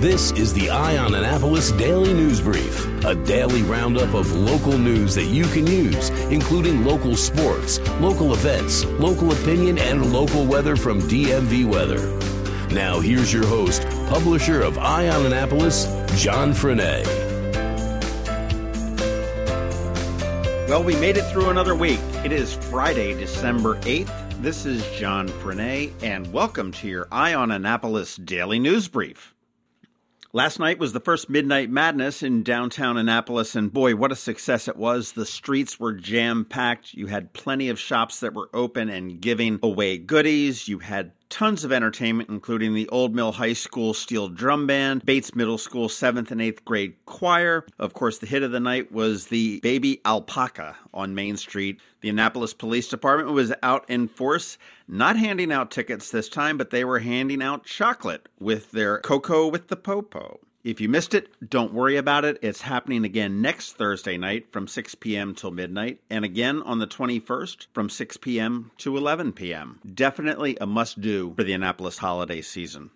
This is the Eye on Annapolis Daily News Brief, a daily roundup of local news that you can use, including local sports, local events, local opinion, and local weather from DMV Weather. Now, here's your host, publisher of Eye on Annapolis, John Frenaye. Well, we made it through another week. It is Friday, December 8th. This is John Frenaye, and welcome to your Eye on Annapolis Daily News Brief. Last night was the first Midnight Madness in downtown Annapolis, and boy, what a success it was. The streets were jam packed. You had plenty of shops that were open and giving away goodies. You had tons of entertainment, including the Old Mill High School Steel Drum Band, Bates Middle School 7th and 8th grade choir. Of course, the hit of the night was the Baby Alpaca on Main Street. The Annapolis Police Department was out in force, not handing out tickets this time, but they were handing out chocolate with their Cocoa with the Popo. If you missed it, don't worry about it. It's happening again next Thursday night from 6 p.m. till midnight, and again on the 21st from 6 p.m. to 11 p.m. Definitely a must do for the Annapolis holiday season.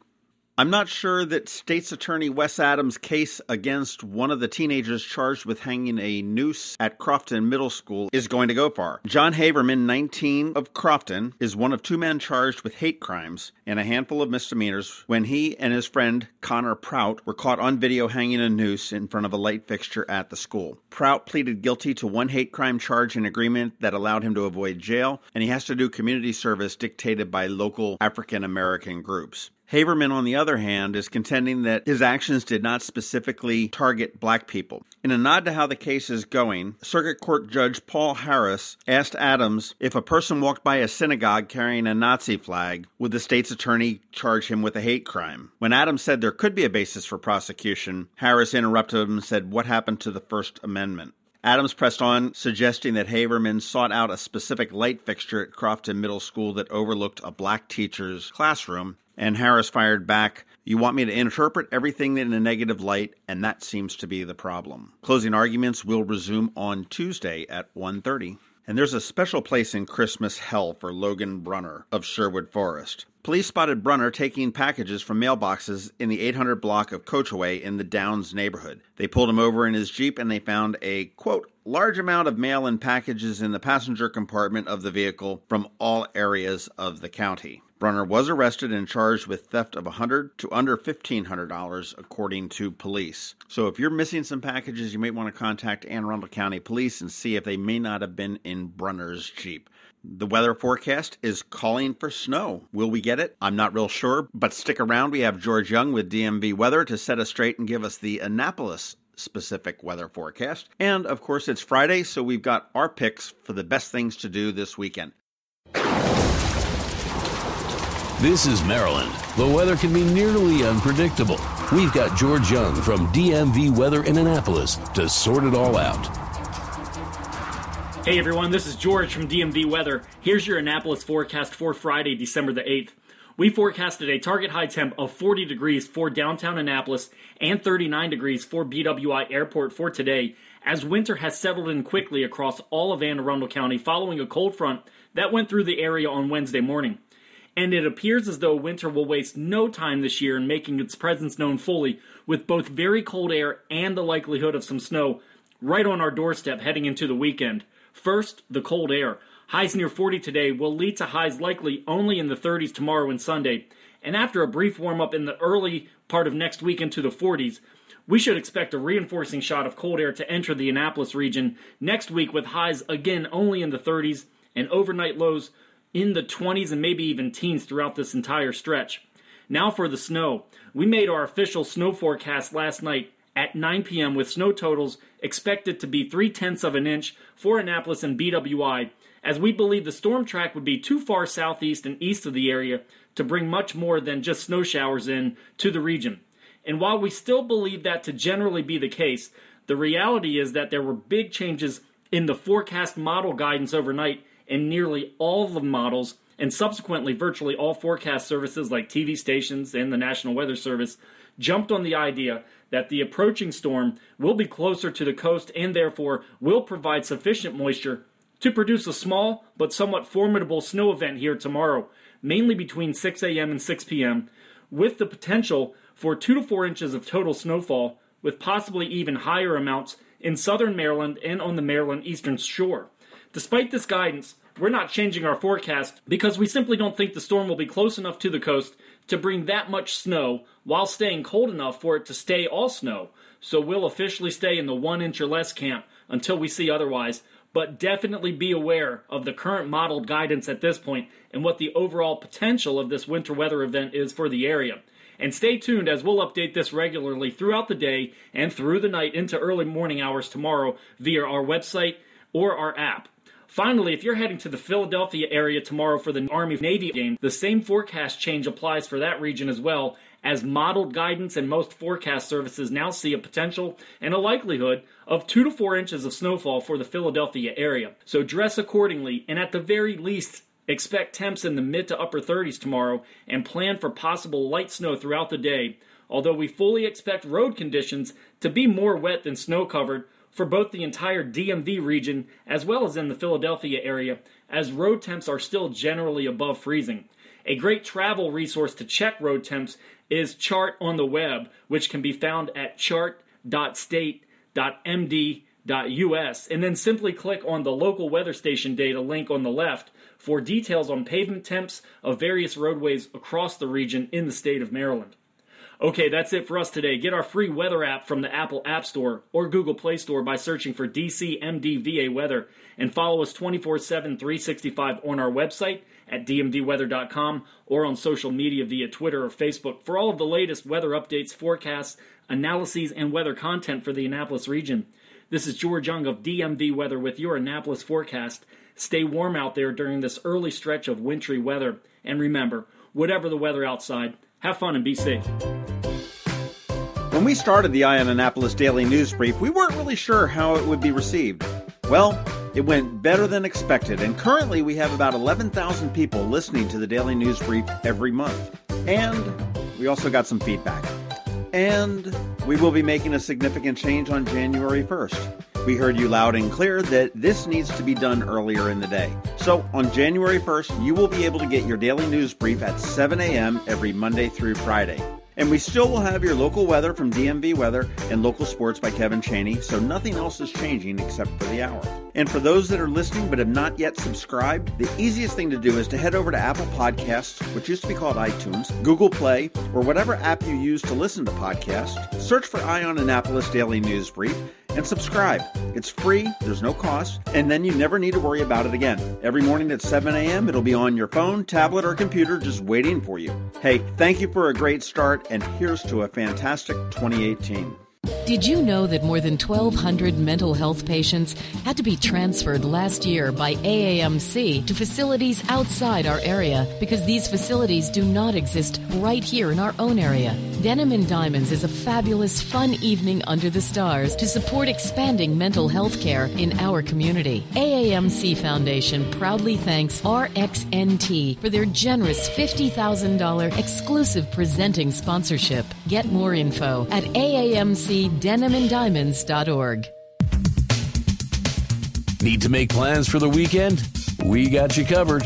I'm not sure that State's Attorney Wes Adams' case against one of the teenagers charged with hanging a noose at Crofton Middle School is going to go far. John Haverman, 19 of Crofton, is one of two men charged with hate crimes and a handful of misdemeanors when he and his friend Connor Prout were caught on video hanging a noose in front of a light fixture at the school. Prout pleaded guilty to one hate crime charge in agreement that allowed him to avoid jail, and he has to do community service dictated by local African American groups. Haverman, on the other hand, is contending that his actions did not specifically target black people. In a nod to how the case is going, Circuit Court Judge Paul Harris asked Adams if a person walked by a synagogue carrying a Nazi flag, would the state's attorney charge him with a hate crime? When Adams said there could be a basis for prosecution, Harris interrupted him and said, What happened to the First Amendment? Adams pressed on, suggesting that Haverman sought out a specific light fixture at Crofton Middle School that overlooked a black teacher's classroom and Harris fired back, You want me to interpret everything in a negative light, and that seems to be the problem. Closing arguments will resume on Tuesday at 1.30. And there's a special place in Christmas hell for Logan Brunner of Sherwood Forest. Police spotted Brunner taking packages from mailboxes in the 800 block of Coachaway in the Downs neighborhood. They pulled him over in his Jeep and they found a, quote, large amount of mail and packages in the passenger compartment of the vehicle from all areas of the county. Brunner was arrested and charged with theft of 100 to under $1,500, according to police. So if you're missing some packages, you may want to contact Anne Arundel County Police and see if they may not have been in Brunner's Jeep. The weather forecast is calling for snow. Will we get it? I'm not real sure, but stick around. We have George Young with DMV Weather to set us straight and give us the Annapolis specific weather forecast. And of course, it's Friday, so we've got our picks for the best things to do this weekend. This is Maryland. The weather can be nearly unpredictable. We've got George Young from DMV Weather in Annapolis to sort it all out. Hey everyone, this is George from DMV Weather. Here's your Annapolis forecast for Friday, December the 8th. We forecasted a target high temp of 40 degrees for downtown Annapolis and 39 degrees for BWI Airport for today, as winter has settled in quickly across all of Anne Arundel County following a cold front that went through the area on Wednesday morning and it appears as though winter will waste no time this year in making its presence known fully, with both very cold air and the likelihood of some snow right on our doorstep heading into the weekend. First, the cold air. Highs near 40 today will lead to highs likely only in the 30s tomorrow and Sunday, and after a brief warm up in the early part of next week into the 40s, we should expect a reinforcing shot of cold air to enter the Annapolis region next week with highs again only in the 30s and overnight lows in the 20s and maybe even teens throughout this entire stretch. Now for the snow. We made our official snow forecast last night at 9 p.m. with snow totals expected to be 3 tenths of an inch for Annapolis and BWI, as we believe the storm track would be too far southeast and east of the area to bring much more than just snow showers in to the region. And while we still believe that to generally be the case, the reality is that there were big changes in the forecast model guidance overnight and nearly all the models and subsequently virtually all forecast services like TV stations and the National Weather Service jumped on the idea that the approaching storm will be closer to the coast and therefore will provide sufficient moisture to produce a small but somewhat formidable snow event here tomorrow, mainly between 6 a.m. and 6 p.m., with the potential for 2 to 4 inches of total snowfall, with possibly even higher amounts in southern Maryland and on the Maryland eastern shore. Despite this guidance, we're not changing our forecast because we simply don't think the storm will be close enough to the coast to bring that much snow while staying cold enough for it to stay all snow. So we'll officially stay in the one inch or less camp until we see otherwise. But definitely be aware of the current modeled guidance at this point and what the overall potential of this winter weather event is for the area. And stay tuned as we'll update this regularly throughout the day and through the night into early morning hours tomorrow via our website or our app. Finally, if you're heading to the Philadelphia area tomorrow for the Army Navy game, the same forecast change applies for that region as well, as modeled guidance and most forecast services now see a potential and a likelihood of 2 to 4 inches of snowfall for the Philadelphia area. So dress accordingly, and at the very least, expect temps in the mid to upper 30s tomorrow and plan for possible light snow throughout the day. Although we fully expect road conditions to be more wet than snow covered, for both the entire DMV region as well as in the Philadelphia area, as road temps are still generally above freezing. A great travel resource to check road temps is Chart on the web, which can be found at chart.state.md.us, and then simply click on the local weather station data link on the left for details on pavement temps of various roadways across the region in the state of Maryland. Okay, that's it for us today. Get our free weather app from the Apple App Store or Google Play Store by searching for DCMDVA Weather and follow us 24 7, 365 on our website at dmvweather.com or on social media via Twitter or Facebook for all of the latest weather updates, forecasts, analyses, and weather content for the Annapolis region. This is George Young of DMV Weather with your Annapolis forecast. Stay warm out there during this early stretch of wintry weather. And remember, whatever the weather outside, have fun and be safe. When we started the Eye on Annapolis Daily News Brief, we weren't really sure how it would be received. Well, it went better than expected, and currently we have about 11,000 people listening to the Daily News Brief every month. And we also got some feedback. And we will be making a significant change on January 1st. We heard you loud and clear that this needs to be done earlier in the day. So on January 1st, you will be able to get your daily news brief at 7 a.m. every Monday through Friday. And we still will have your local weather from DMV Weather and local sports by Kevin Chaney, so nothing else is changing except for the hour. And for those that are listening but have not yet subscribed, the easiest thing to do is to head over to Apple Podcasts, which used to be called iTunes, Google Play, or whatever app you use to listen to podcasts. Search for Eye on Annapolis Daily News Brief and subscribe. It's free, there's no cost, and then you never need to worry about it again. Every morning at 7 a.m., it'll be on your phone, tablet, or computer just waiting for you. Hey, thank you for a great start, and here's to a fantastic 2018. Did you know that more than 1,200 mental health patients had to be transferred last year by AAMC to facilities outside our area because these facilities do not exist right here in our own area? Denim and Diamonds is a fabulous, fun evening under the stars to support expanding mental health care in our community. AAMC Foundation proudly thanks RXNT for their generous $50,000 exclusive presenting sponsorship. Get more info at AAMCDenimandDiamonds.org. Need to make plans for the weekend? We got you covered.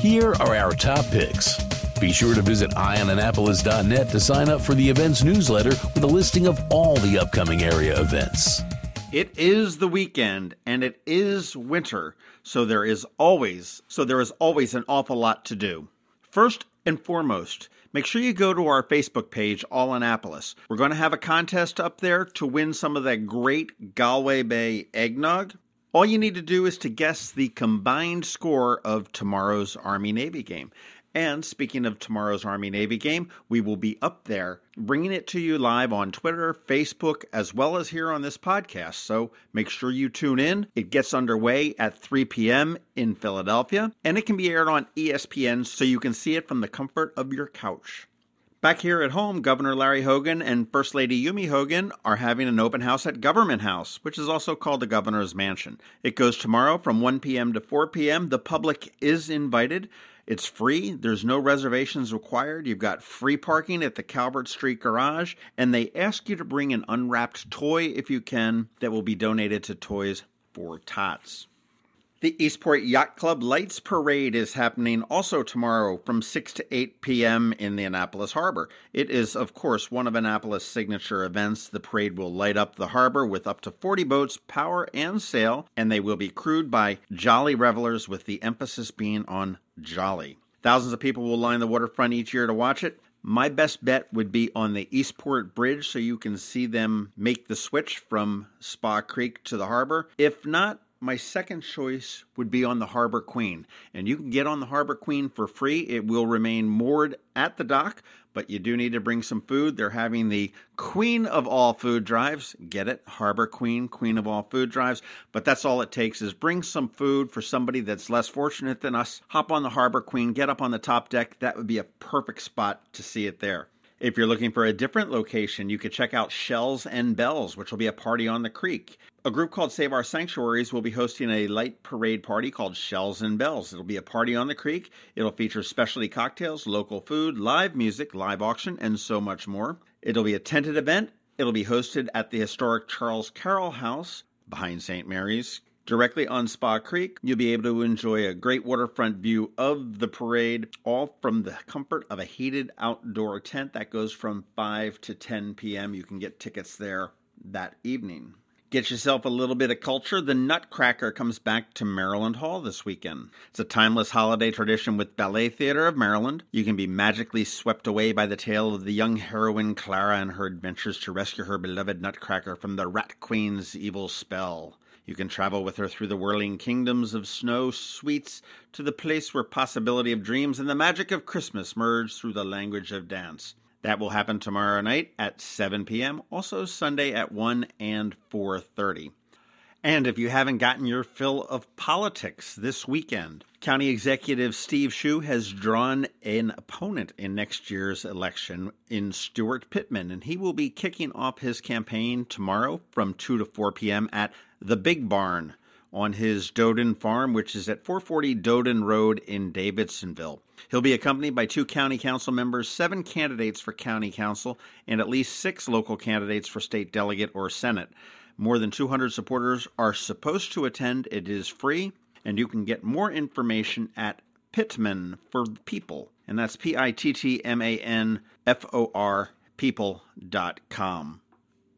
Here are our top picks. Be sure to visit eyeonannapolis.net to sign up for the events newsletter with a listing of all the upcoming area events. It is the weekend and it is winter, so there is always so there is always an awful lot to do. First and foremost, make sure you go to our Facebook page, All Annapolis. We're going to have a contest up there to win some of that great Galway Bay eggnog. All you need to do is to guess the combined score of tomorrow's Army Navy game. And speaking of tomorrow's Army Navy game, we will be up there bringing it to you live on Twitter, Facebook, as well as here on this podcast. So make sure you tune in. It gets underway at 3 p.m. in Philadelphia, and it can be aired on ESPN so you can see it from the comfort of your couch. Back here at home, Governor Larry Hogan and First Lady Yumi Hogan are having an open house at Government House, which is also called the Governor's Mansion. It goes tomorrow from 1 p.m. to 4 p.m. The public is invited. It's free. There's no reservations required. You've got free parking at the Calvert Street Garage, and they ask you to bring an unwrapped toy if you can that will be donated to Toys for Tots. The Eastport Yacht Club Lights Parade is happening also tomorrow from 6 to 8 p.m. in the Annapolis Harbor. It is, of course, one of Annapolis' signature events. The parade will light up the harbor with up to 40 boats, power and sail, and they will be crewed by jolly revelers with the emphasis being on jolly. Thousands of people will line the waterfront each year to watch it. My best bet would be on the Eastport Bridge so you can see them make the switch from Spa Creek to the harbor. If not, my second choice would be on the Harbor Queen. And you can get on the Harbor Queen for free. It will remain moored at the dock, but you do need to bring some food. They're having the Queen of all food drives. Get it? Harbor Queen, Queen of all food drives. But that's all it takes is bring some food for somebody that's less fortunate than us. Hop on the Harbor Queen, get up on the top deck. That would be a perfect spot to see it there. If you're looking for a different location, you could check out Shells and Bells, which will be a party on the creek. A group called Save Our Sanctuaries will be hosting a light parade party called Shells and Bells. It'll be a party on the creek. It'll feature specialty cocktails, local food, live music, live auction, and so much more. It'll be a tented event. It'll be hosted at the historic Charles Carroll House behind St. Mary's, Directly on Spa Creek, you'll be able to enjoy a great waterfront view of the parade, all from the comfort of a heated outdoor tent that goes from 5 to 10 p.m. You can get tickets there that evening. Get yourself a little bit of culture. The Nutcracker comes back to Maryland Hall this weekend. It's a timeless holiday tradition with Ballet Theater of Maryland. You can be magically swept away by the tale of the young heroine Clara and her adventures to rescue her beloved Nutcracker from the Rat Queen's evil spell. You can travel with her through the whirling kingdoms of snow sweets to the place where possibility of dreams and the magic of Christmas merge through the language of dance. That will happen tomorrow night at 7 p.m., also Sunday at 1 and 4:30. And if you haven't gotten your fill of politics this weekend, County Executive Steve Schuh has drawn an opponent in next year's election in Steuart Pittman, and he will be kicking off his campaign tomorrow from 2 to 4 p.m. at the Big Barn on his Dodon farm, which is at 440 Dodon Road in Davidsonville. He'll be accompanied by two county council members, seven candidates for county council, and at least six local candidates for state delegate or senate. More than 200 supporters are supposed to attend. It is free and you can get more information at Pittman for People, and that's P I T T M A N F O R people.com.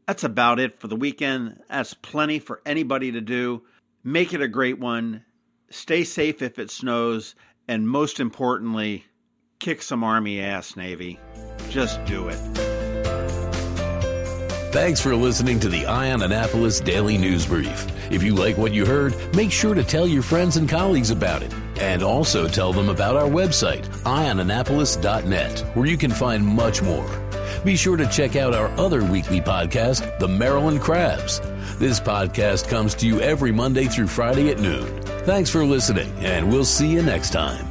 That's about it for the weekend. That's plenty for anybody to do. Make it a great one. Stay safe if it snows, and most importantly, kick some Army ass, Navy. Just do it. Thanks for listening to the Eye on Annapolis Daily News Brief. If you like what you heard, make sure to tell your friends and colleagues about it. And also tell them about our website, eyeonannapolis.net, where you can find much more. Be sure to check out our other weekly podcast, The Maryland Crabs. This podcast comes to you every Monday through Friday at noon. Thanks for listening, and we'll see you next time.